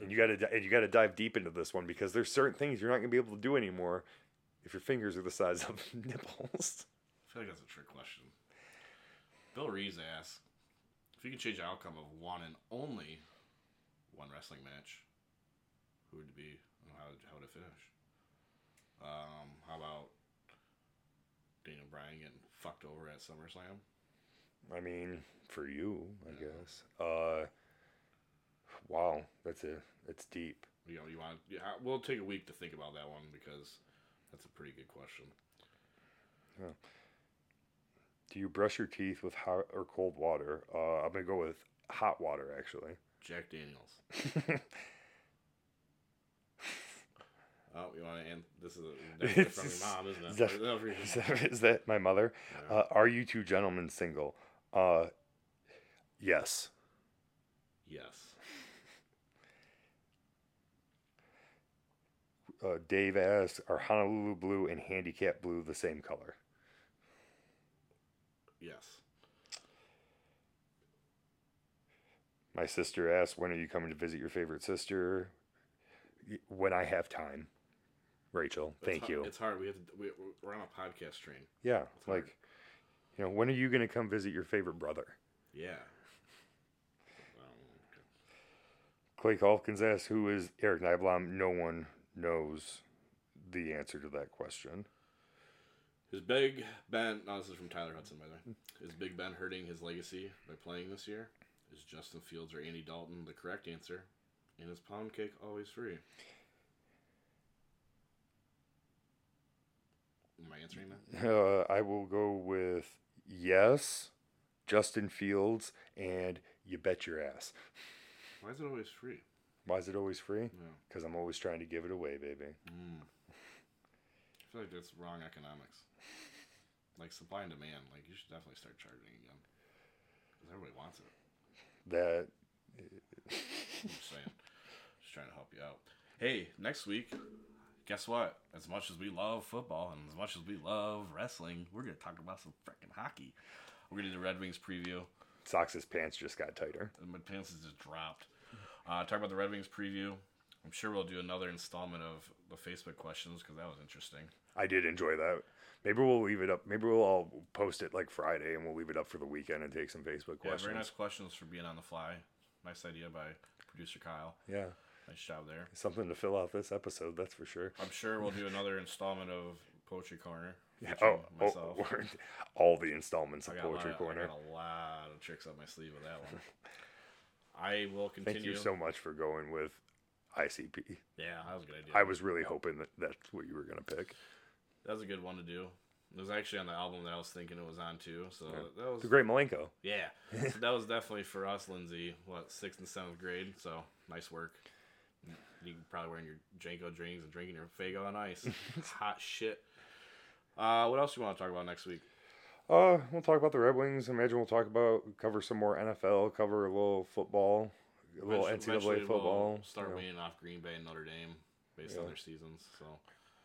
Speaker 1: And you got to and you got to dive deep into this one because there's certain things you're not going to be able to do anymore if your fingers are the size of nipples.
Speaker 2: I feel like that's a trick question. Bill Reeves asks if you could change the outcome of one and only one wrestling match, who would it be and how, how would it finish? Um, how about Daniel Bryan getting fucked over at SummerSlam?
Speaker 1: I mean, for you, I guess. Uh, wow, that's a it's deep.
Speaker 2: You know, you want yeah, we'll take a week to think about that one because that's a pretty good question.
Speaker 1: Do you brush your teeth with hot or cold water? Uh, I'm gonna go with hot water actually.
Speaker 2: Jack Daniels. Oh, you want to end? This is a, from your mom, isn't it?
Speaker 1: Is that-
Speaker 2: Or no, for your-
Speaker 1: Is that, is that my mother?
Speaker 2: Yeah.
Speaker 1: Uh, are you two gentlemen single? Uh, yes.
Speaker 2: yes.
Speaker 1: Uh, Dave asks, are Honolulu blue and handicap blue the same color?
Speaker 2: Yes.
Speaker 1: My sister asks, when are you coming to visit your favorite sister? When I have time. Rachel,
Speaker 2: It's
Speaker 1: thank
Speaker 2: hard-
Speaker 1: you.
Speaker 2: It's hard. We have to. We, we're on a podcast train.
Speaker 1: Yeah,
Speaker 2: hard.
Speaker 1: like, you know, when are you going to come visit your favorite brother?
Speaker 2: Yeah.
Speaker 1: Clay Calkins asks, who is Eric Nyblom? No one knows the answer to that question.
Speaker 2: Is Big Ben? No, this is from Tyler Hudson, by the way. Is Big Ben hurting his legacy by playing this year? Is Justin Fields or Andy Dalton the correct answer? And is pound cake always free? Am I answering that?
Speaker 1: Uh, I will go with yes, Justin Fields, and you bet your ass.
Speaker 2: Why is it always free?
Speaker 1: Why is it always free?
Speaker 2: Yeah.
Speaker 1: Because I'm always trying to give it away, baby. Mm.
Speaker 2: I feel like that's wrong economics. Like supply and demand. Like you should definitely start charging again. Because everybody wants it.
Speaker 1: That
Speaker 2: I'm just saying. Just trying to help you out. Hey, next week, guess what? As much as we love football and as much as we love wrestling, we're gonna talk about some freaking hockey. We're gonna do the Red Wings preview.
Speaker 1: Sox's pants just got tighter.
Speaker 2: And my pants has just dropped. Uh, talk about the Red Wings preview. I'm sure we'll do another installment of the Facebook questions because that was interesting.
Speaker 1: I did enjoy that. Maybe we'll leave it up. Maybe we'll all post it like Friday, and we'll leave it up for the weekend and take some Facebook questions.
Speaker 2: Yeah, very nice questions for being on the fly. Nice idea by producer Kyle.
Speaker 1: Yeah,
Speaker 2: Nice job there.
Speaker 1: something to fill out this episode. That's for sure.
Speaker 2: I'm sure we'll do another installment of Poetry Corner.
Speaker 1: Yeah. Oh,
Speaker 2: myself.
Speaker 1: oh, all the installments of
Speaker 2: got, a lot
Speaker 1: Poetry
Speaker 2: of,
Speaker 1: Corner.
Speaker 2: I got a lot of tricks up my sleeve with that one. I will continue.
Speaker 1: Thank you so much for going with ICP.
Speaker 2: Yeah, that was a good idea.
Speaker 1: I was really hoping that that's what you were gonna pick.
Speaker 2: that was a good one to do. It was actually on the album that I was thinking it was on too. So that was
Speaker 1: The Great Milenko.
Speaker 2: Yeah, so that was definitely for us, Lindsay. What sixth and seventh grade? So nice work. You probably wearing your JNCO drinks and drinking your Faygo on ice. Hot shit. Uh, what else do you want to talk about next week?
Speaker 1: Uh, we'll talk about the Red Wings. Imagine we'll talk about cover some more NFL, cover a little football, a little
Speaker 2: Eventually-
Speaker 1: NCAA
Speaker 2: eventually
Speaker 1: football.
Speaker 2: We'll start
Speaker 1: you know.
Speaker 2: weaning off Green Bay and Notre Dame based on their seasons. So,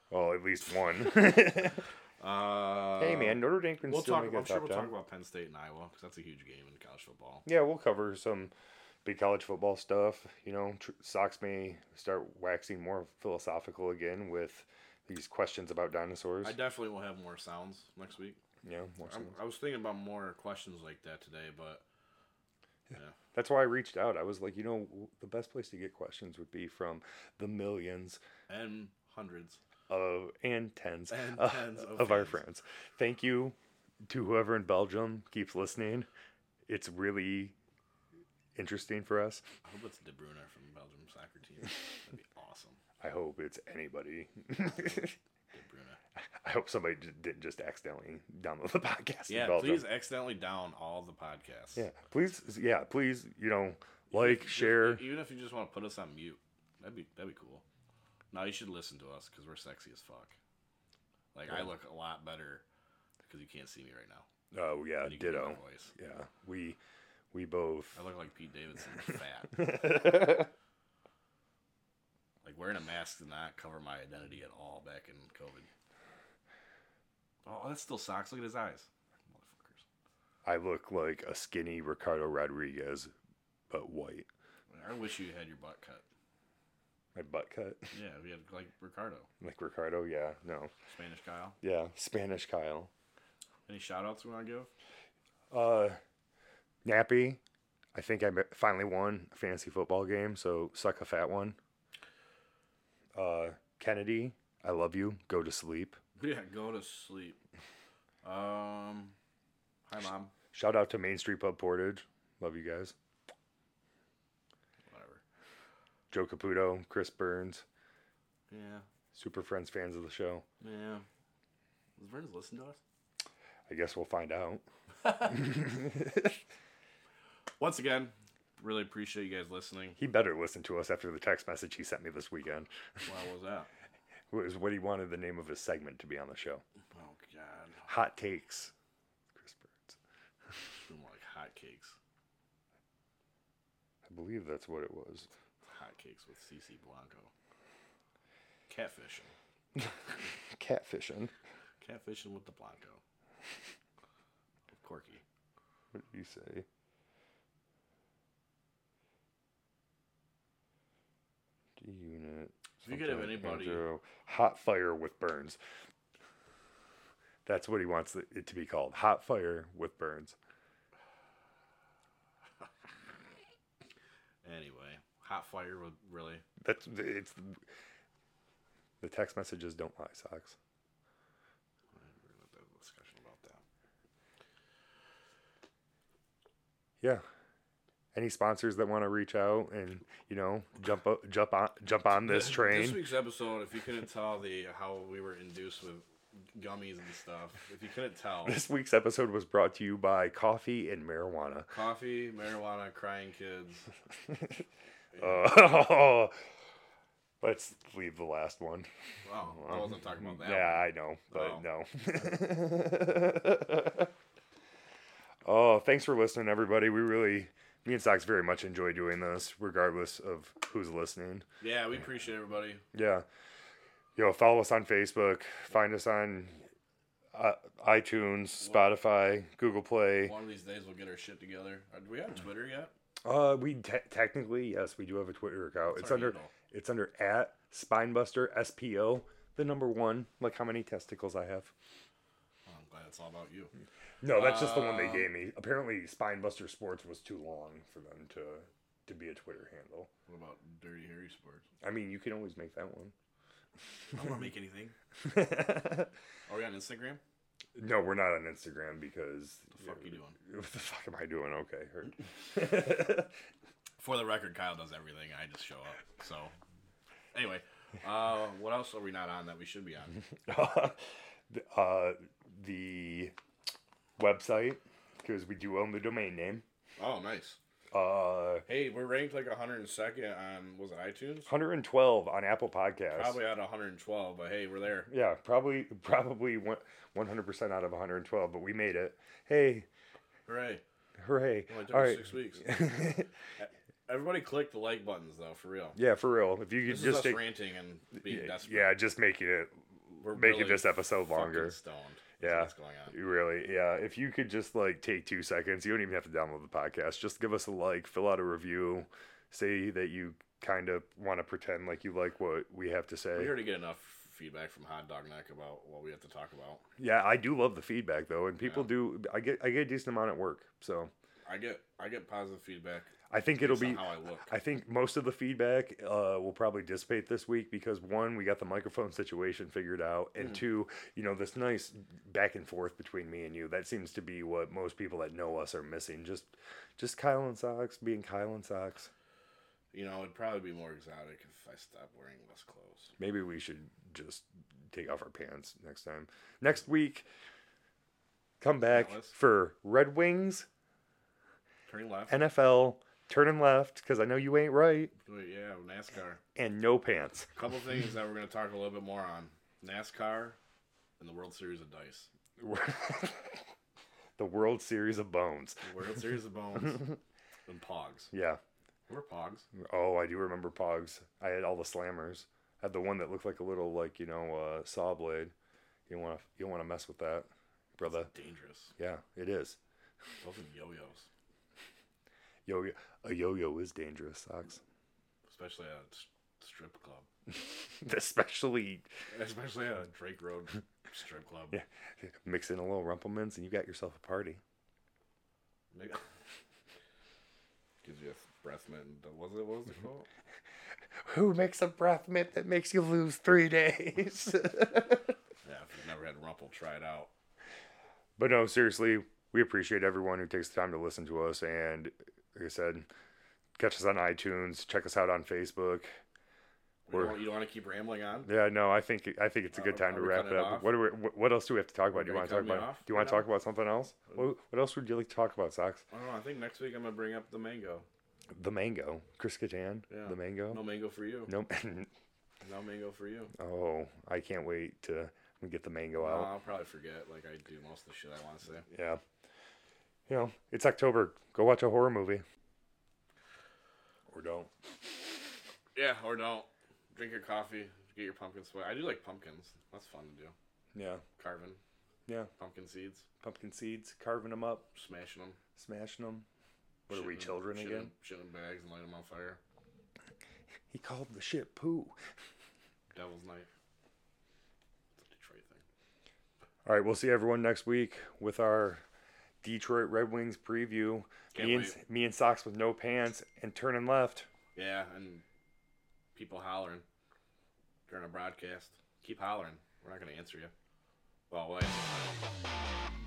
Speaker 1: Well, at least one.
Speaker 2: uh,
Speaker 1: hey man, Notre Dame can
Speaker 2: we'll
Speaker 1: still
Speaker 2: talk.
Speaker 1: make
Speaker 2: I'm sure we'll talk about Penn State and Iowa because that's a huge game in college football.
Speaker 1: Yeah, we'll cover some big college football stuff. You know, tr- Sox may start waxing more philosophical again with these questions about dinosaurs.
Speaker 2: I definitely will have more sounds next week.
Speaker 1: Yeah, more
Speaker 2: I'm,
Speaker 1: sounds.
Speaker 2: I was thinking about more questions like that today, but yeah.
Speaker 1: That's why I reached out. I was like, you know, the best place to get questions would be from the millions
Speaker 2: and hundreds.
Speaker 1: of and tens,
Speaker 2: And
Speaker 1: uh,
Speaker 2: tens of
Speaker 1: of our friends. Thank you to whoever in Belgium keeps listening. It's really interesting for us.
Speaker 2: I hope it's De Bruyne from Belgium soccer team. That'd be awesome.
Speaker 1: I hope it's anybody. I hope somebody didn't just accidentally download the podcast.
Speaker 2: Yeah, please accidentally down all the podcasts.
Speaker 1: Yeah, please. Yeah, please. You know, like, share.
Speaker 2: Even if you just want to put us on mute, that'd be that'd be cool. Now you should listen to us because we're sexy as fuck. Like I look a lot better because you can't see me right now.
Speaker 1: Oh yeah,
Speaker 2: and you can hear
Speaker 1: ditto. Yeah, we we both.
Speaker 2: I look like Pete Davidson, fat. like wearing a mask did not cover my identity at all back in COVID. Oh, that still sucks. Look at his eyes, motherfuckers.
Speaker 1: I look like a skinny Ricardo Rodriguez, but white.
Speaker 2: I wish you had your butt cut.
Speaker 1: My butt cut,
Speaker 2: Yeah, we had like Ricardo,
Speaker 1: like Ricardo. Yeah, no,
Speaker 2: Spanish Kyle.
Speaker 1: yeah, Spanish Kyle.
Speaker 2: Any shout outs we want to give?
Speaker 1: Uh, Nappy. I think I finally won a fantasy football game, so suck a fat one. Uh, Kennedy, I love you. Go to sleep.
Speaker 2: Yeah, go to sleep. Um, hi mom.
Speaker 1: Shout out to Main Street Pub Portage. Love you guys.
Speaker 2: Whatever.
Speaker 1: Joe Caputo, Chris Burns,
Speaker 2: Yeah,
Speaker 1: super friends fans of the show.
Speaker 2: yeah. Does Burns listen to us?
Speaker 1: I guess we'll find out.
Speaker 2: Once again, really appreciate you guys listening.
Speaker 1: He better listen to us after the text message he sent me this weekend.
Speaker 2: What was that?
Speaker 1: Was what he wanted the name of his segment to be on the show.
Speaker 2: Oh God,
Speaker 1: Hot takes. Chris Burns.
Speaker 2: More like hotcakes.
Speaker 1: I believe that's what it was.
Speaker 2: Hotcakes with CC Blanco. Catfishing.
Speaker 1: Catfishing.
Speaker 2: Catfishing with the Blanco. Corky.
Speaker 1: What did you say? D unit.
Speaker 2: You could have anybody-.
Speaker 1: Hot fire with Burns. That's what he wants it to be called. Hot fire with Burns.
Speaker 2: Anyway, hot fire with really.
Speaker 1: That's it's the text messages don't lie, Sox.
Speaker 2: We're gonna have a discussion about that.
Speaker 1: Yeah. Any sponsors that want to reach out and you know jump up, jump on jump on this train?
Speaker 2: This week's episode, if you couldn't tell the how we were induced with gummies and stuff. If you couldn't tell,
Speaker 1: This week's episode was brought to you by coffee and marijuana.
Speaker 2: coffee, marijuana, crying kids.
Speaker 1: Uh, let's leave the last one.
Speaker 2: Wow, I wasn't talking about that.
Speaker 1: yeah,
Speaker 2: one.
Speaker 1: I know, but
Speaker 2: Oh.
Speaker 1: no. oh, thanks for listening, everybody. We really, me and Sox very much enjoy doing this, regardless of who's listening.
Speaker 2: Yeah, we appreciate everybody.
Speaker 1: Yeah. You know, follow us on Facebook. Find us on uh, iTunes, Spotify, Google Play.
Speaker 2: One of these days we'll get our shit together. Uh, Do we have Twitter yet?
Speaker 1: Uh, we te- technically yes, we do have a Twitter account.
Speaker 2: What's
Speaker 1: it's under
Speaker 2: handle?
Speaker 1: it's under at Spinebuster SPO, the number one. Like how many testicles I have.
Speaker 2: Oh, I'm glad it's all about you.
Speaker 1: No, that's just the one they
Speaker 2: Uh,
Speaker 1: gave me. Apparently, Spinebuster Sports was too long for them to to be a Twitter handle.
Speaker 2: What about Dirty Harry Sports?
Speaker 1: I mean, you can always make that one.
Speaker 2: I don't want to make anything. Are we on Instagram?
Speaker 1: no, we're not on Instagram because
Speaker 2: The fuck you doing?
Speaker 1: what the fuck am I doing? Okay.
Speaker 2: For the record, Kyle does everything. I just show up. So, anyway, uh, what else are we not on that we should be on?
Speaker 1: uh, the website because we do own the domain name.
Speaker 2: Oh, nice.
Speaker 1: Uh,
Speaker 2: Hey, we're ranked like 102nd on was it iTunes?
Speaker 1: 112 on Apple Podcasts.
Speaker 2: Probably out of 112, but hey, we're there.
Speaker 1: Yeah, probably probably one- 100% out of 112, but we made it. Hey,
Speaker 2: Hooray!
Speaker 1: hooray!
Speaker 2: Only took
Speaker 1: All
Speaker 2: six weeks. Everybody click the like buttons though, for real.
Speaker 1: yeah, for real. If you could
Speaker 2: This is
Speaker 1: just
Speaker 2: us
Speaker 1: take,
Speaker 2: ranting and being
Speaker 1: yeah,
Speaker 2: desperate.
Speaker 1: yeah, just making it
Speaker 2: we're
Speaker 1: making
Speaker 2: really
Speaker 1: this episode longer.
Speaker 2: Stoned.
Speaker 1: Yeah.
Speaker 2: what's going on.
Speaker 1: Really, yeah. If you could just like take two seconds, you don't even have to download the podcast. Just give us a like, fill out a review, say that you kind of want to pretend like you like what we have to say.
Speaker 2: We already get enough feedback from Hot Dog Neck about what we have to talk about.
Speaker 1: Yeah, I do love the feedback though, and people
Speaker 2: Yeah.
Speaker 1: do. I get I get a decent amount at work, so
Speaker 2: I get I get positive feedback.
Speaker 1: I think it'll be.
Speaker 2: how I look.
Speaker 1: I think most of the feedback uh, will probably dissipate this week because one, we got the microphone situation figured out,
Speaker 2: Mm.
Speaker 1: and two, you know, this nice back and forth between me and you. That seems to be what most people that know us are missing. Just, just Kyle and Sox being Kyle and Sox.
Speaker 2: You know, it'd probably be more exotic if I stopped wearing less clothes.
Speaker 1: Maybe we should just take off our pants next time. Next week, come back for Red Wings,
Speaker 2: Turning left.
Speaker 1: NFL, turning left because I know you ain't right,
Speaker 2: yeah, NASCAR.
Speaker 1: and no pants.
Speaker 2: A couple things that we're going to talk a little bit more on: NASCAR and the World Series of Dice.
Speaker 1: the World Series of Bones.
Speaker 2: The World Series of Bones and Pogs.
Speaker 1: Yeah.
Speaker 2: We're Pogs.
Speaker 1: Oh, I do remember Pogs. I had all the slammers. I had the one that looked like a little, like you know, uh, saw blade. You don't want to, you don't want to mess with that, brother?
Speaker 2: Dangerous.
Speaker 1: Yeah, it is.
Speaker 2: Those are yo-yos,
Speaker 1: Yo, a yo-yo is dangerous, Sox.
Speaker 2: especially at a strip club.
Speaker 1: Especially
Speaker 2: Especially at a Drake Road strip club.
Speaker 1: Yeah. mix in a little Rumple Minze and you got yourself a party.
Speaker 2: Gives you a breath mint. Was it? What was it called?
Speaker 1: Who makes a breath mint that makes you lose three days?
Speaker 2: Yeah, if you've never had Rumple, try it out.
Speaker 1: But no, seriously, we appreciate everyone who takes the time to listen to us. And like I said, catch us on iTunes, check us out on Facebook.
Speaker 2: Don't, you don't want to keep rambling on?
Speaker 1: Yeah, no, I think I think it's a good time
Speaker 2: are
Speaker 1: to wrap it up.
Speaker 2: off?
Speaker 1: What, do we, what else do we have to talk about? Do you want to talk about? Do you want to talk about something else? What, what else would you like to talk about, Sox?
Speaker 2: I don't know. I think next week I'm gonna bring up the mango.
Speaker 1: The mango, Chris Kattan.
Speaker 2: Yeah.
Speaker 1: The mango.
Speaker 2: No mango for you.
Speaker 1: Nope.
Speaker 2: No mango for you.
Speaker 1: oh, I can't wait to get the mango
Speaker 2: Uh,
Speaker 1: out.
Speaker 2: I'll probably forget, like I do most of the shit I want to say.
Speaker 1: Yeah. You know, it's October. Go watch a horror movie. Or don't.
Speaker 2: Yeah, or don't. Drink your coffee. Get your pumpkin spice. I do like pumpkins. That's fun to do.
Speaker 1: Yeah.
Speaker 2: Carving
Speaker 1: Yeah.
Speaker 2: pumpkin seeds,
Speaker 1: Pumpkin seeds, carving them up,
Speaker 2: smashing them.
Speaker 1: smashing them. What are we, children again?
Speaker 2: Shit in bags and light them on fire.
Speaker 1: He called the shit poo.
Speaker 2: Devil's Night. It's a Detroit thing.
Speaker 1: All right, we'll see everyone next week with our Detroit Red Wings preview.
Speaker 2: Can't
Speaker 1: me and me and Sox with no pants and turning left.
Speaker 2: Yeah, and people hollering during a broadcast. Keep hollering. We're not gonna answer you. Well, wait.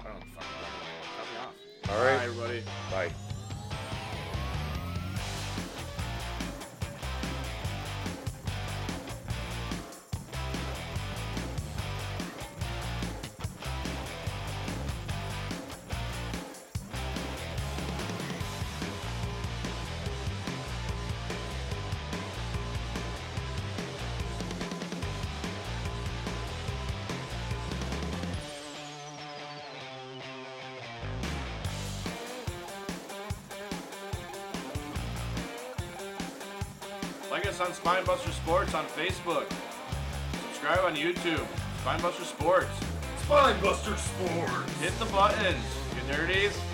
Speaker 2: I don't know. Cut me off.
Speaker 1: All right.
Speaker 2: Bye, everybody.
Speaker 1: Bye.
Speaker 2: Spinebuster Sports on Facebook. Subscribe on YouTube. Spinebuster Sports.
Speaker 1: Spinebuster Sports.
Speaker 2: Hit the buttons, you nerdies.